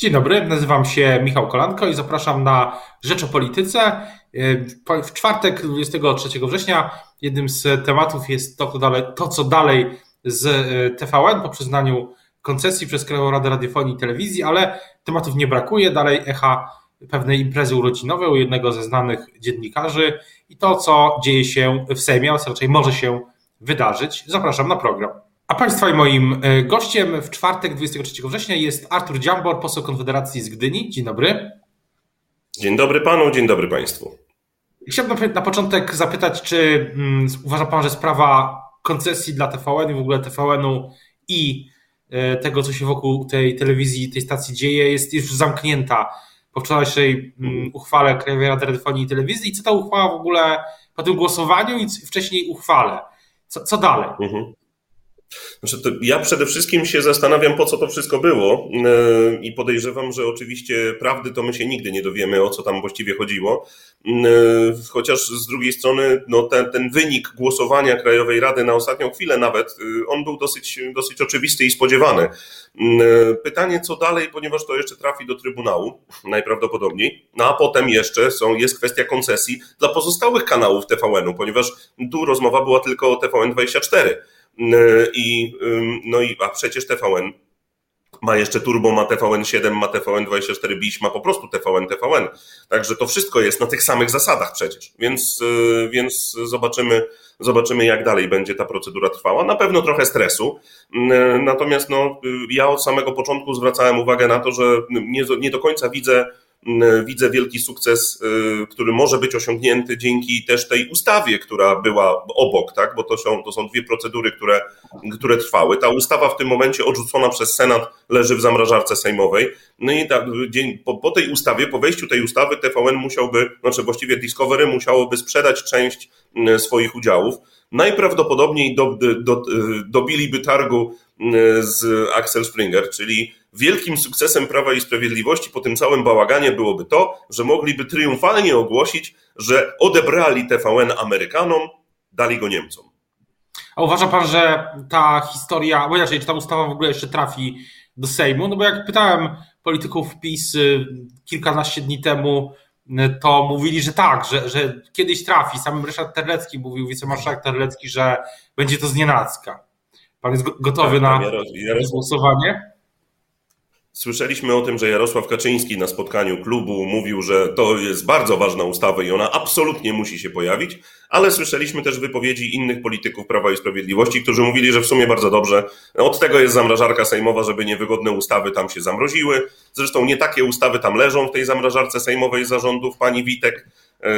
Dzień dobry, nazywam się Michał Kolanko i zapraszam na Rzecz o Polityce. W czwartek, 23 września, jednym z tematów jest to, dalej, to co dalej z e, TVN po przyznaniu koncesji przez Krajową Radę Radiofonii i Telewizji, ale tematów nie brakuje. Dalej echa pewnej imprezy urodzinowej u jednego ze znanych dziennikarzy i to, co dzieje się w Sejmie, a raczej może się wydarzyć. Zapraszam na program. A Państwa i moim e, gościem w czwartek 23 września jest Artur Dziambor, poseł Konfederacji z Gdyni. Dzień dobry. Dzień dobry Panu, dzień dobry Państwu. Chciałbym na początek zapytać, czy um, uważa Pan, że sprawa koncesji dla TVN i w ogóle TVN-u i e, tego, co się wokół tej telewizji, tej stacji dzieje, jest już zamknięta po wczorajszej um, uchwale Krajowej Rady Radiofonii i Telewizji i co ta uchwała w ogóle po tym głosowaniu i wcześniej uchwale? Co, co dalej? Mhm. Znaczy, ja przede wszystkim się zastanawiam, po co to wszystko było e, i podejrzewam, że oczywiście prawdy to my się nigdy nie dowiemy, o co tam właściwie chodziło. E, chociaż z drugiej strony no, ten, ten wynik głosowania Krajowej Rady na ostatnią chwilę nawet, e, on był dosyć, dosyć oczywisty i spodziewany. Pytanie, co dalej, ponieważ to jeszcze trafi do Trybunału najprawdopodobniej, no a potem jeszcze są, jest kwestia koncesji dla pozostałych kanałów TVN-u, ponieważ tu rozmowa była tylko o TVN24. I, no i, a przecież TVN ma jeszcze Turbo, ma TVN7, ma TVN24 Biś, ma po prostu TVN, TVN. Także to wszystko jest na tych samych zasadach przecież. Więc, y, więc zobaczymy, zobaczymy, jak dalej będzie ta procedura trwała. Na pewno trochę stresu. Natomiast no, ja od samego początku zwracałem uwagę na to, że nie, nie do końca widzę widzę wielki sukces, y, który może być osiągnięty dzięki też tej ustawie, która była obok, tak? bo to są, to są dwie procedury, które, które trwały. Ta ustawa w tym momencie odrzucona przez Senat leży w zamrażarce sejmowej. No i tak, dzień, po, po tej ustawie, po wejściu tej ustawy TVN musiałby, znaczy właściwie Discovery musiałoby sprzedać część swoich udziałów. Najprawdopodobniej do, do, dobiliby targu z Axel Springer, czyli wielkim sukcesem Prawa i Sprawiedliwości po tym całym bałaganie byłoby to, że mogliby triumfalnie ogłosić, że odebrali TVN Amerykanom, dali go Niemcom. A uważa pan, że ta historia, bo inaczej, czy ta ustawa w ogóle jeszcze trafi do Sejmu? No bo jak pytałem polityków PiS y, kilkanaście dni temu, y, to mówili, że tak, że, że kiedyś trafi. Sam Ryszard Terlecki mówił, wicemarszałek Terlecki, że będzie to znienacka. Pan jest gotowy tak, na głosowanie? Słyszeliśmy o tym, że Jarosław Kaczyński na spotkaniu klubu mówił, że to jest bardzo ważna ustawa i ona absolutnie musi się pojawić, ale słyszeliśmy też wypowiedzi innych polityków Prawa i Sprawiedliwości, którzy mówili, że w sumie bardzo dobrze. Od tego jest zamrażarka sejmowa, żeby niewygodne ustawy tam się zamroziły. Zresztą nie takie ustawy tam leżą w tej zamrażarce sejmowej zarządów pani Witek. E,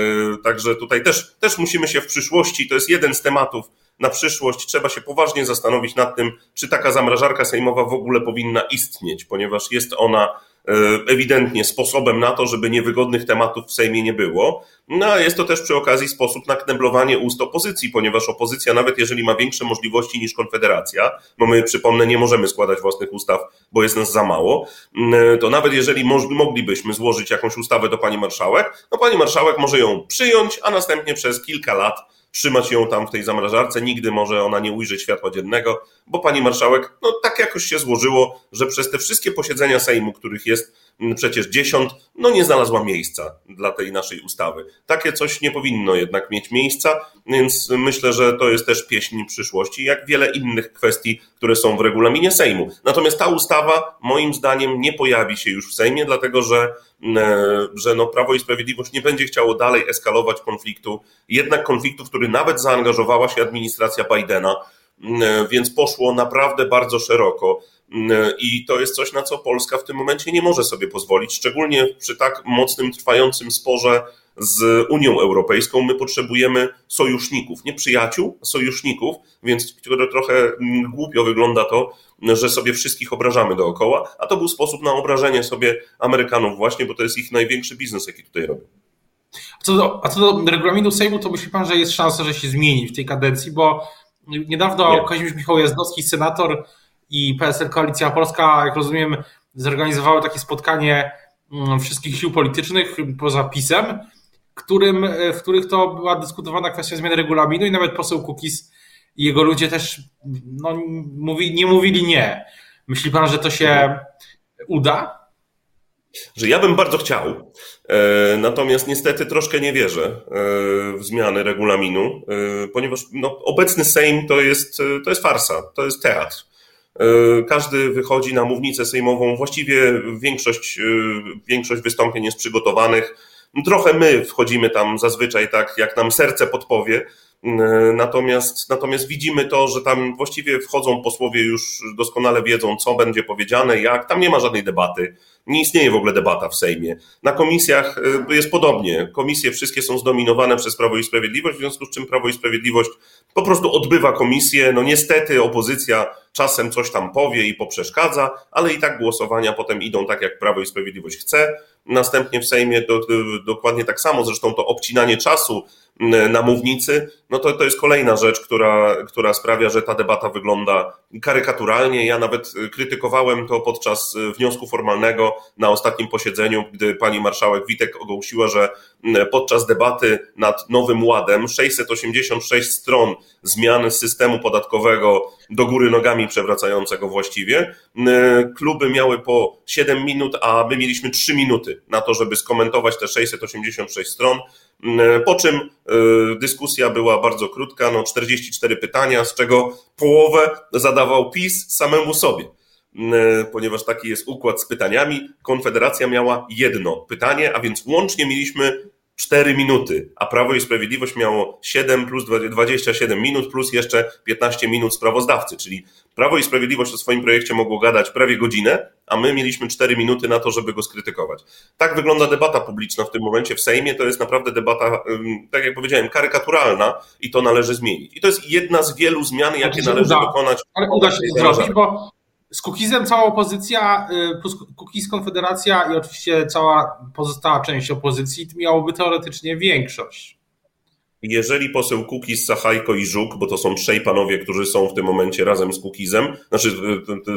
także tutaj też, też musimy się w przyszłości, to jest jeden z tematów, na przyszłość trzeba się poważnie zastanowić nad tym, czy taka zamrażarka sejmowa w ogóle powinna istnieć, ponieważ jest ona e, ewidentnie sposobem na to, żeby niewygodnych tematów w Sejmie nie było. No a jest to też przy okazji sposób na kneblowanie ust opozycji, ponieważ opozycja, nawet jeżeli ma większe możliwości niż Konfederacja, bo my, przypomnę, nie możemy składać własnych ustaw, bo jest nas za mało, mm, to nawet jeżeli moglibyśmy złożyć jakąś ustawę do pani marszałek, no pani marszałek może ją przyjąć, a następnie przez kilka lat trzymać ją tam w tej zamrażarce. Nigdy może ona nie ujrzeć światła dziennego, bo pani marszałek, no tak jakoś się złożyło, że przez te wszystkie posiedzenia Sejmu, których jest przecież dziesiąt, no nie znalazła miejsca dla tej naszej ustawy. Takie coś nie powinno jednak mieć miejsca, więc myślę, że to jest też pieśń przyszłości, jak wiele innych kwestii, które są w regulaminie Sejmu. Natomiast ta ustawa, moim zdaniem, nie pojawi się już w Sejmie, dlatego że E, że no Prawo i Sprawiedliwość nie będzie chciało dalej eskalować konfliktu, jednak konfliktu, w który nawet zaangażowała się administracja Bidena, więc poszło naprawdę bardzo szeroko. E, I to jest coś, na co Polska w tym momencie nie może sobie pozwolić, szczególnie przy tak mocnym, trwającym sporze z Unią Europejską. My potrzebujemy sojuszników, nie przyjaciół, sojuszników, więc trochę głupio wygląda to, że sobie wszystkich obrażamy dookoła, a to był sposób na obrażenie sobie Amerykanów właśnie, bo to jest ich największy biznes, jaki tutaj robią. A co, do, a co do regulaminu Sejmu, to myśli pan, że jest szansa, że się zmieni w tej kadencji, bo niedawno Nie. Kazimierz Michał Jazdowski, senator i PSL Koalicja Polska, jak rozumiem, zorganizowały takie spotkanie mm, wszystkich sił politycznych poza PiSem, którym, w których to była dyskutowana kwestia zmiany regulaminu i nawet poseł Kukis i jego ludzie też no, mówi, nie mówili nie. Myśli pan, że to się uda? Że ja bym bardzo chciał, e, natomiast niestety troszkę nie wierzę e, w zmiany regulaminu, e, ponieważ no, obecny Sejm to jest, to jest farsa, to jest teatr. Każdy wychodzi na mównicę sejmową, właściwie większość, większość wystąpień jest przygotowanych. Trochę my wchodzimy tam zazwyczaj tak, jak nam serce podpowie, Natomiast, natomiast widzimy to, że tam właściwie wchodzą posłowie już doskonale wiedzą, co będzie powiedziane, jak. Tam nie ma żadnej debaty. Nie istnieje w ogóle debata w Sejmie. Na komisjach y, jest podobnie. Komisje wszystkie są zdominowane przez Prawo i Sprawiedliwość, w związku z czym Prawo i Sprawiedliwość po prostu odbywa komisję. No niestety opozycja czasem coś tam powie i poprzeszkadza, ale i tak głosowania potem idą tak, jak Prawo i Sprawiedliwość chce. Następnie w Sejmie do, do, dokładnie tak samo, zresztą to obcinanie czasu na mównicy, no to, to jest kolejna rzecz, która, która sprawia, że ta debata wygląda karykaturalnie. Ja nawet krytykowałem to podczas wniosku formalnego na ostatnim posiedzeniu, gdy pani marszałek Witek ogłosiła, że podczas debaty nad Nowym Ładem 686 stron zmian systemu podatkowego do góry nogami przewracającego właściwie. Kluby miały po 7 minut, a my mieliśmy 3 minuty na to, żeby skomentować te 686 stron. Po czym y, dyskusja była bardzo krótka, no 44 pytania, z czego połowę zadawał PiS samemu sobie. Ponieważ taki jest układ z pytaniami, Konfederacja miała jedno pytanie, a więc łącznie mieliśmy 4 minuty, a Prawo i Sprawiedliwość miało 7 plus 27 minut, plus jeszcze 15 minut sprawozdawcy, czyli Prawo i Sprawiedliwość o swoim projekcie mogło gadać prawie godzinę, a my mieliśmy 4 minuty na to, żeby go skrytykować. Tak wygląda debata publiczna w tym momencie w Sejmie. To jest naprawdę debata, tak jak powiedziałem, karykaturalna i to należy zmienić. I to jest jedna z wielu zmian, jakie należy uda, dokonać. Ale uda się zrobić, bo z Kukizem cała opozycja, y, plus Kukiz Konfederacja i oczywiście cała pozostała część opozycji miałoby teoretycznie większość. Jeżeli poseł Kukiz, Sachajko i Żuk, bo to są trzej panowie, którzy są w tym momencie razem z Kukizem, znaczy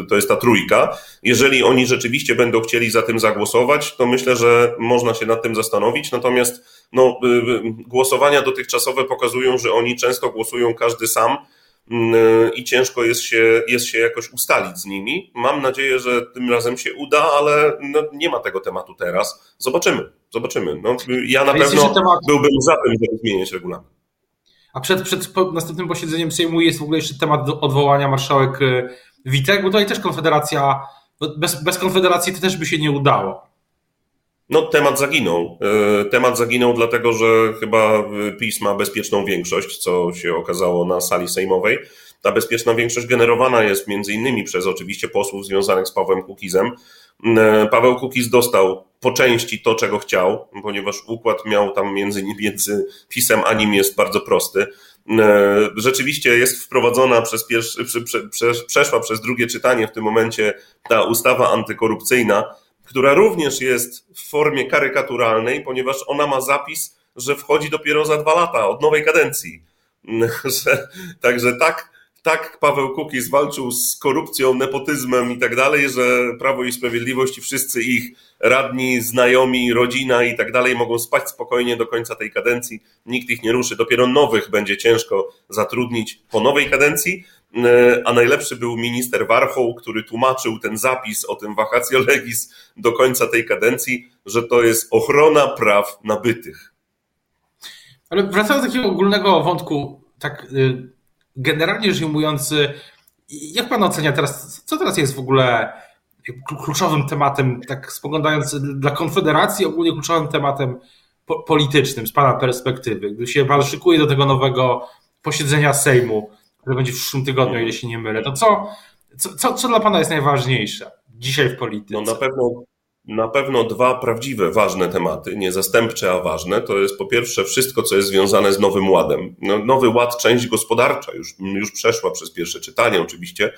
y, to jest ta trójka, jeżeli oni rzeczywiście będą chcieli za tym zagłosować, to myślę, że można się nad tym zastanowić. Natomiast no, y, głosowania dotychczasowe pokazują, że oni często głosują każdy sam i ciężko jest się, jest się jakoś ustalić z nimi. Mam nadzieję, że tym razem się uda, ale no, nie ma tego tematu teraz. Zobaczymy, zobaczymy. No, ja na pewno temat... byłbym za tym, żeby zmienić regulamin. A przed, przed następnym posiedzeniem Sejmu jest w ogóle jeszcze temat odwołania marszałek y, Witek, bo tutaj też Konfederacja, bez, bez Konfederacji to też by się nie udało. No, temat zaginął. E, temat zaginął dlatego, że chyba PiS ma bezpieczną większość, co się okazało na sali sejmowej. Ta bezpieczna większość generowana jest między innymi przez oczywiście posłów związanych z Pawłem Kukizem. E, Paweł Kukiz dostał po części to, czego chciał, ponieważ układ miał tam między, między PiSem a nim jest bardzo prosty. E, rzeczywiście jest wprowadzona przez pierwszy, prze, prze, przeszła przez drugie czytanie w tym momencie ta ustawa antykorupcyjna, która również jest w formie karykaturalnej, ponieważ ona ma zapis, że wchodzi dopiero za dwa lata od nowej kadencji. Także tak, tak Paweł Kukiz walczył z korupcją, nepotyzmem i tak dalej, że Prawo i Sprawiedliwość i wszyscy ich radni, znajomi, rodzina i tak dalej mogą spać spokojnie do końca tej kadencji. Nikt ich nie ruszy. Dopiero nowych będzie ciężko zatrudnić po nowej kadencji. E, a najlepszy był minister Warchoł, który tłumaczył ten zapis o tym vacatio legis do końca tej kadencji, że to jest ochrona praw nabytych. Ale wracając do takiego ogólnego wątku, tak y, generalnie rzecz ujmując, y, jak pan ocenia teraz, co teraz jest w ogóle kluczowym tematem, tak spoglądając dla Konfederacji, ogólnie kluczowym tematem politycznym z pana perspektywy, gdy się pan szykuje do tego nowego posiedzenia Sejmu, które będzie w przyszłym tygodniu, ile się nie mylę, to co, co, co dla Pana jest najważniejsze dzisiaj w polityce? No na pewno, na pewno dwa prawdziwe, ważne tematy, nie zastępcze, a ważne, to jest po pierwsze wszystko, co jest związane z Nowym Ładem. No, nowy Ład, część gospodarcza już, już przeszła przez pierwsze czytanie oczywiście,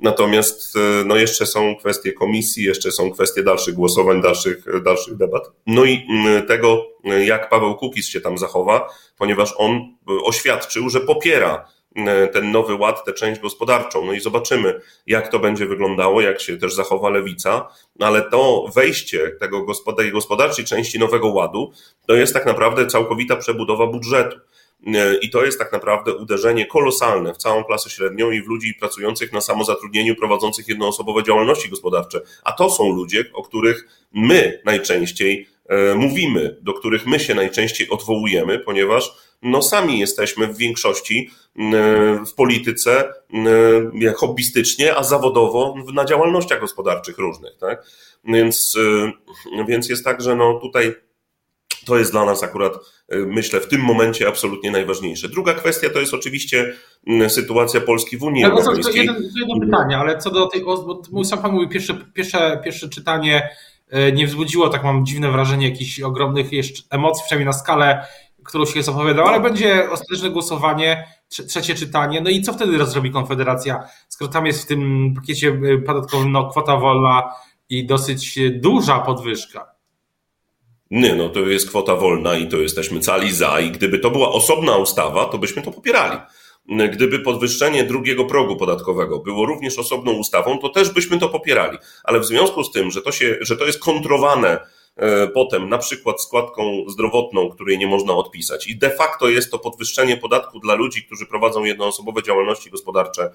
natomiast e, no, jeszcze są kwestie komisji, jeszcze są kwestie dalszych głosowań, dalszych, dalszych debat. No i tego, jak Paweł Kukiz się tam zachowa, ponieważ on oświadczył, że popiera E, ten nowy ład, tę część gospodarczą. No i zobaczymy, jak to będzie wyglądało, jak się też zachowa lewica, no ale to wejście tego tej gospodarczej części nowego ładu to jest tak naprawdę całkowita przebudowa budżetu. I to jest tak naprawdę uderzenie kolosalne w całą klasę średnią i w ludzi pracujących na samozatrudnieniu, prowadzących jednoosobowe działalności gospodarcze. A to są ludzie, o których my najczęściej e, mówimy, do których my się najczęściej odwołujemy, ponieważ no sami jesteśmy w większości e, w polityce e, hobbystycznie, a zawodowo na działalnościach gospodarczych różnych. Tak? Więc, więc jest tak, że no tutaj to jest dla nas akurat, myślę, w tym momencie absolutnie najważniejsze. Druga kwestia to jest oczywiście sytuacja Polski w Unii Europejskiej. To jedno, to jedno pytanie, ale co do tej, bo sam Pan mówił, pierwsze, pierwsze, pierwsze czytanie E, nie wzbudziło, tak mam dziwne wrażenie, jakichś ogromnych jeszcze emocji, przynajmniej na skalę, którą się zapowiadał, ale będzie ostateczne głosowanie, trzecie czytanie. No i co wtedy zrobi Konfederacja, skoro tam jest w tym pakiecie e, podatkowym no, kwota wolna i dosyć duża podwyżka? Nie, no to jest kwota wolna i to jesteśmy cali za i gdyby to była osobna ustawa, to byśmy to popierali gdyby podwyższenie drugiego progu podatkowego było również osobną ustawą, to też byśmy to popierali. Ale w związku z tym, że to, się, że to jest kontrowane potem na przykład składką zdrowotną, której nie można odpisać. I de facto jest to podwyższenie podatku dla ludzi, którzy prowadzą jednoosobowe działalności gospodarcze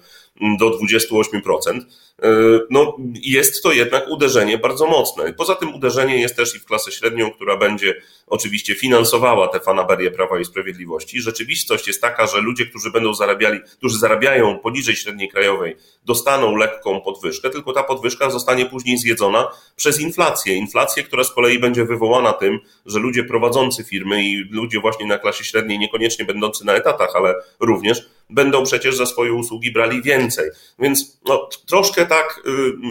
do 28%. E, no, jest to jednak uderzenie bardzo mocne. Poza tym uderzenie jest też i w klasę średnią, która będzie oczywiście finansowała te fanaberie Prawa i Sprawiedliwości. Rzeczywistość jest taka, że ludzie, którzy będą zarabiali, którzy zarabiają poniżej średniej krajowej, dostaną lekką podwyżkę, tylko ta podwyżka zostanie później zjedzona przez inflację. Inflację, która z kolei będzie wywołana tym, że ludzie prowadzący firmy i ludzie właśnie na klasie średniej, niekoniecznie będący na etatach, ale również będą przecież za swoje usługi brali więcej. Więc no, troszkę tak y,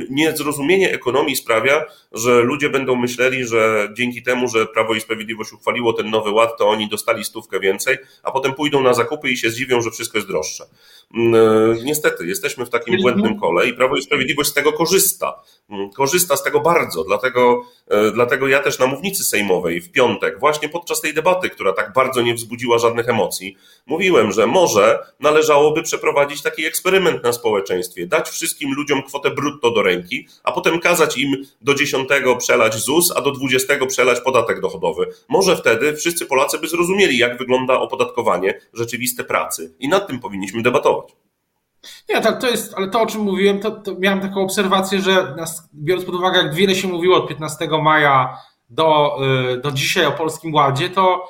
niezrozumienie ekonomii sprawia, że ludzie będą myśleli, że dzięki temu, że Prawo i Sprawiedliwość uchwaliło ten nowy ład, to oni dostali stówkę więcej, a potem pójdą na zakupy i się zdziwią, że wszystko jest droższe. Mm, y, niestety, jesteśmy w takim błędnym kole i Prawo i Sprawiedliwość z tego korzysta. Mm, korzysta z tego bardzo, dlatego, y, dlatego ja też na mównicy sejmowej w piątek, właśnie podczas tej debaty, która tak bardzo nie wzbudziła żadnych emocji, mówiłem, że może należałoby przeprowadzić taki eksperyment na społeczeństwie, dać wszystkim ludziom kwotę brutto do ręki, a potem kazać im do 10 przelać ZUS, a do 20 przelać podatek dochodowy. Może wtedy wszyscy Polacy by zrozumieli, jak wygląda opodatkowanie rzeczywiste pracy i nad tym powinniśmy debatować. Nie, tak, to jest, ale to o czym mówiłem, to, to miałem taką obserwację, że biorąc pod uwagę, jak wiele się mówiło od 15 maja do, y, do dzisiaj o Polskim Ładzie, to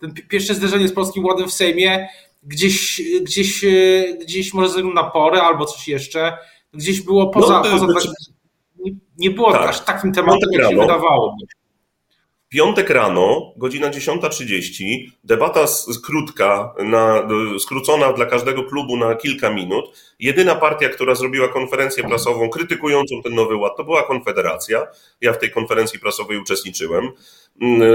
ten pierwsze zderzenie z Polskim Ładem w Sejmie gdzieś, gdzieś, y, gdzieś może ze względu na porę albo coś jeszcze, gdzieś było poza, no, poza znaczy, nie, było tak, aż takim tematem, jak się wydawało. Piątek rano, godzina 10.30, debata krótka, na, skrócona dla każdego klubu na kilka minut. Jedyna partia, która zrobiła konferencję prasową krytykującą ten nowy ład, to była Konfederacja. Ja w tej konferencji prasowej uczestniczyłem. Mm, e,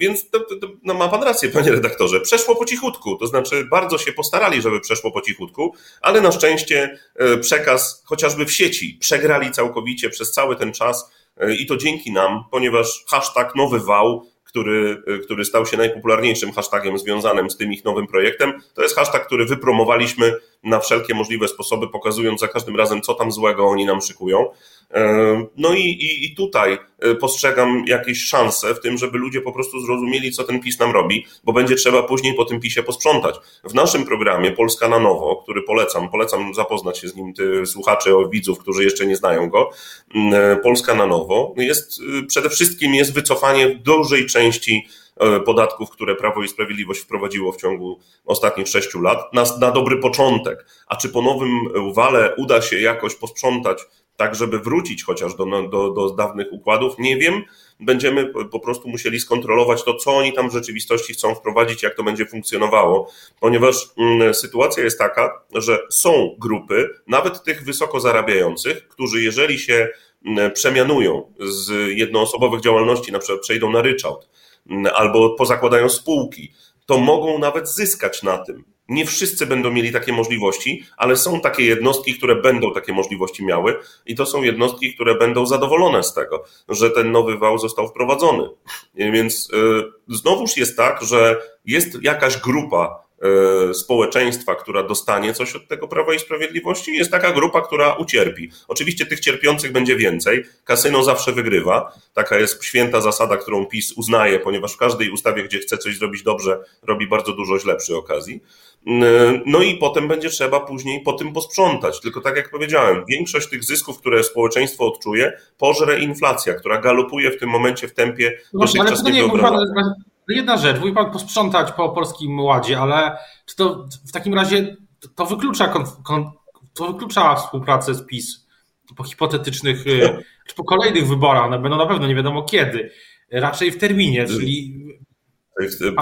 więc to, to, no ma pan rację, panie redaktorze. Przeszło po cichutku, to znaczy bardzo się postarali, żeby przeszło po cichutku, ale na szczęście e, przekaz chociażby w sieci przegrali całkowicie przez cały ten czas E, i to dzięki nam, ponieważ hashtag nowy wał, który, który stał się najpopularniejszym hashtagiem związanym z tym ich nowym projektem, to jest hashtag, który wypromowaliśmy na wszelkie możliwe sposoby, pokazując za każdym razem, co tam złego oni nam szykują. E, no i, i, i tutaj postrzegam jakieś szanse w tym, żeby ludzie po prostu zrozumieli, co ten PiS nam robi, bo będzie trzeba później po tym PiSie posprzątać. W naszym programie Polska na nowo, który polecam, polecam zapoznać się z nim, ty, słuchacze, widzów, którzy jeszcze nie znają go, Polska na nowo, jest przede wszystkim jest wycofanie dużej części E, podatków, które Prawo i Sprawiedliwość wprowadziło w ciągu ostatnich sześciu lat, na, na dobry początek. A czy po nowym wale uda się jakoś posprzątać, tak żeby wrócić chociaż do, do, do dawnych układów, nie wiem. Będziemy po prostu musieli skontrolować to, co oni tam w rzeczywistości chcą wprowadzić, jak to będzie funkcjonowało, ponieważ mm, sytuacja jest taka, że są grupy, nawet tych wysoko zarabiających, którzy jeżeli się mm, przemianują z jednoosobowych działalności, na przykład przejdą na ryczałt, albo pozakładają spółki, to mogą nawet zyskać na tym. Nie wszyscy będą mieli takie możliwości, ale są takie jednostki, które będą takie możliwości miały, i to są jednostki, które będą zadowolone z tego, że ten nowy wał został wprowadzony. Więc yy, znowuż jest tak, że jest jakaś grupa społeczeństwa, która dostanie coś od tego Prawa i Sprawiedliwości, jest taka grupa, która ucierpi. Oczywiście tych cierpiących będzie więcej. Kasyno zawsze wygrywa. Taka jest święta zasada, którą PiS uznaje, ponieważ w każdej ustawie, gdzie chce coś zrobić dobrze, robi bardzo dużo źle przy okazji. E, no i potem będzie trzeba później po tym posprzątać. Tylko tak jak powiedziałem, większość tych zysków, które społeczeństwo odczuje, pożre inflacja, która galopuje w tym momencie w tempie no, dotychczas. Jedna rzecz, mówi pan posprzątać po polskim ładzie, ale czy to w takim razie to wyklucza, to wyklucza współpracę z PiS po hipotetycznych, czy po kolejnych wyborach, one będą na pewno nie wiadomo kiedy, raczej w terminie, czyli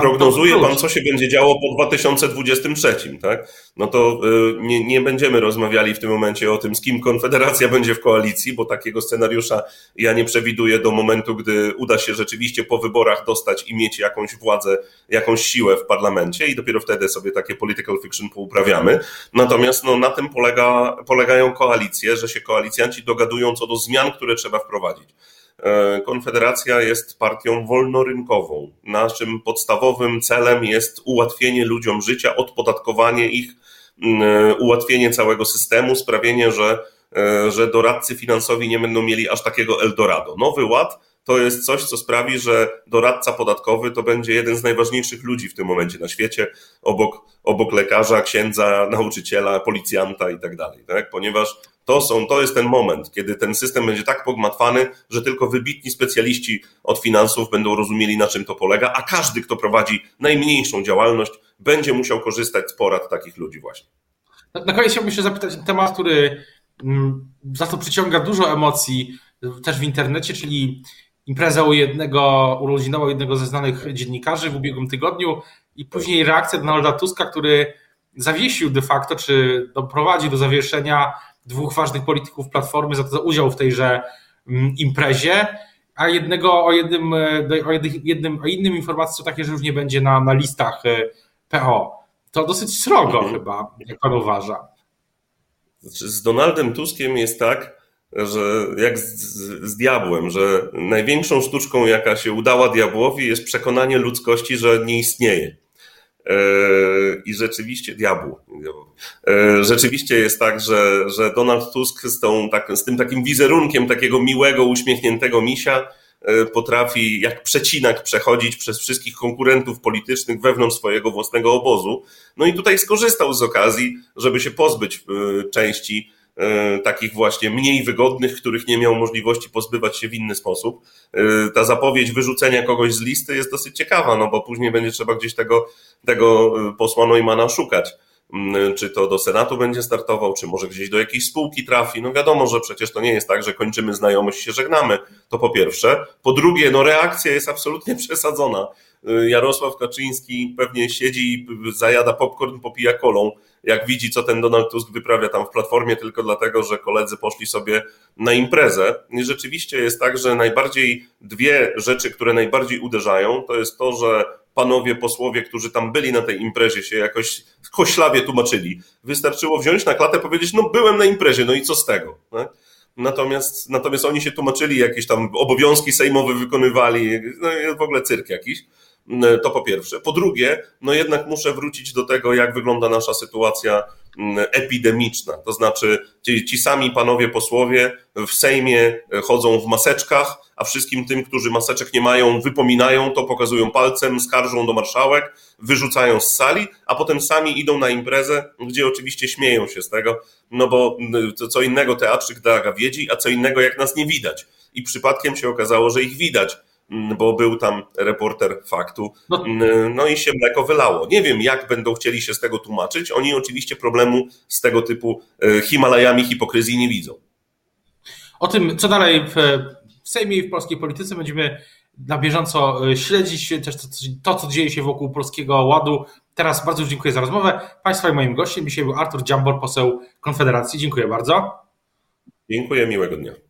Prognozuje pan, co się będzie działo po 2023, tak? No to y, nie, nie będziemy rozmawiali w tym momencie o tym, z kim Konfederacja będzie w koalicji, bo takiego scenariusza ja nie przewiduję do momentu, gdy uda się rzeczywiście po wyborach dostać i mieć jakąś władzę, jakąś siłę w parlamencie i dopiero wtedy sobie takie political fiction pouprawiamy. Natomiast no, na tym polega, polegają koalicje, że się koalicjanci dogadują co do zmian, które trzeba wprowadzić. E, Konfederacja jest partią wolnorynkową. Naszym podstawowym celem jest ułatwienie ludziom życia, odpodatkowanie ich, e, ułatwienie całego systemu, sprawienie, że, e, że doradcy finansowi nie będą mieli aż takiego Eldorado. Nowy Ład to jest coś, co sprawi, że doradca podatkowy to będzie jeden z najważniejszych ludzi w tym momencie na świecie, obok, obok lekarza, księdza, nauczyciela, policjanta i tak dalej, tak? ponieważ to, są, to jest ten moment, kiedy ten system będzie tak pogmatwany, że tylko wybitni specjaliści od finansów będą rozumieli, na czym to polega, a każdy, kto prowadzi najmniejszą działalność, będzie musiał korzystać z porad takich ludzi właśnie. Na, koniec chciałbym się zapytać temat, który mm, za to przyciąga dużo emocji też w internecie, czyli impreza u jednego, urodzinowa jednego ze znanych dziennikarzy w ubiegłym tygodniu i później reakcja Donalda Tuska, który zawiesił de facto, czy doprowadzi do zawieszenia dwóch ważnych polityków Platformy za, to, za udział w tejże mm, imprezie, a jednego o jednym, e, o jednym, o innym informacji są takie, że już nie będzie na, na listach e, PO. To dosyć srogo mhm. chyba, jak pan uważa. Znaczy, z Donaldem Tuskiem jest tak, że jak z, z, diabłem, że największą sztuczką, jaka się udała diabłowi, jest przekonanie ludzkości, że nie istnieje. E, I rzeczywiście diabłu. E, rzeczywiście jest tak, że, że Donald Tusk z, tą, tak, z tym takim wizerunkiem takiego miłego, uśmiechniętego misia e, potrafi jak przecinak przechodzić przez wszystkich konkurentów politycznych wewnątrz swojego własnego obozu. No i tutaj skorzystał z okazji, żeby się pozbyć części takich właśnie mniej wygodnych, których nie miał możliwości pozbywać się w inny sposób. E, ta zapowiedź wyrzucenia kogoś z listy jest dosyć ciekawa, no bo później będzie trzeba gdzieś tego, tego e, posła Neumana szukać. Mm, czy to do Senatu będzie startował, czy może gdzieś do jakiejś spółki trafi. No wiadomo, że przecież to nie jest tak, że kończymy znajomość się żegnamy. To po pierwsze. Po drugie, no reakcja jest absolutnie przesadzona. Jarosław Kaczyński pewnie siedzi zajada popcorn, popija kolą jak widzi, co ten Donald Tusk wyprawia tam w platformie, tylko dlatego, że koledzy poszli sobie na imprezę. I rzeczywiście jest tak, że najbardziej dwie rzeczy, które najbardziej uderzają, to jest to, że panowie posłowie, którzy tam byli na tej imprezie, się jakoś koślawie tłumaczyli. Wystarczyło wziąć na klatę, powiedzieć, no byłem na imprezie, no i co z tego? Tak? Natomiast, natomiast oni się tłumaczyli, jakieś tam obowiązki sejmowe wykonywali, no w ogóle cyrk jakiś. To po pierwsze. Po drugie, no jednak muszę wrócić do tego, jak wygląda nasza sytuacja epidemiczna. To znaczy, ci, ci sami panowie posłowie w Sejmie e, chodzą w maseczkach, a wszystkim tym, którzy maseczek nie mają, wypominają to, pokazują palcem, skarżą do marszałek, wyrzucają z sali, a potem sami idą na imprezę, gdzie oczywiście śmieją się z tego, no bo to co innego teatrzyk Daga wiedzi, a co innego jak nas nie widać. I przypadkiem się okazało, że ich widać bo był tam reporter faktu, no. Mm, no i się mleko wylało. Nie wiem, jak będą chcieli się z tego tłumaczyć. Oni oczywiście problemu z tego typu e, Himalajami hipokryzji nie widzą. O tym, co dalej w Sejmie i w polskiej polityce będziemy na bieżąco e, śledzić też to, to, co dzieje się wokół Polskiego Ładu. Teraz bardzo dziękuję za rozmowę. Państwa i moim gościem dzisiaj był Artur Dziambor, poseł Konfederacji. Dziękuję bardzo. Dziękuję, miłego dnia.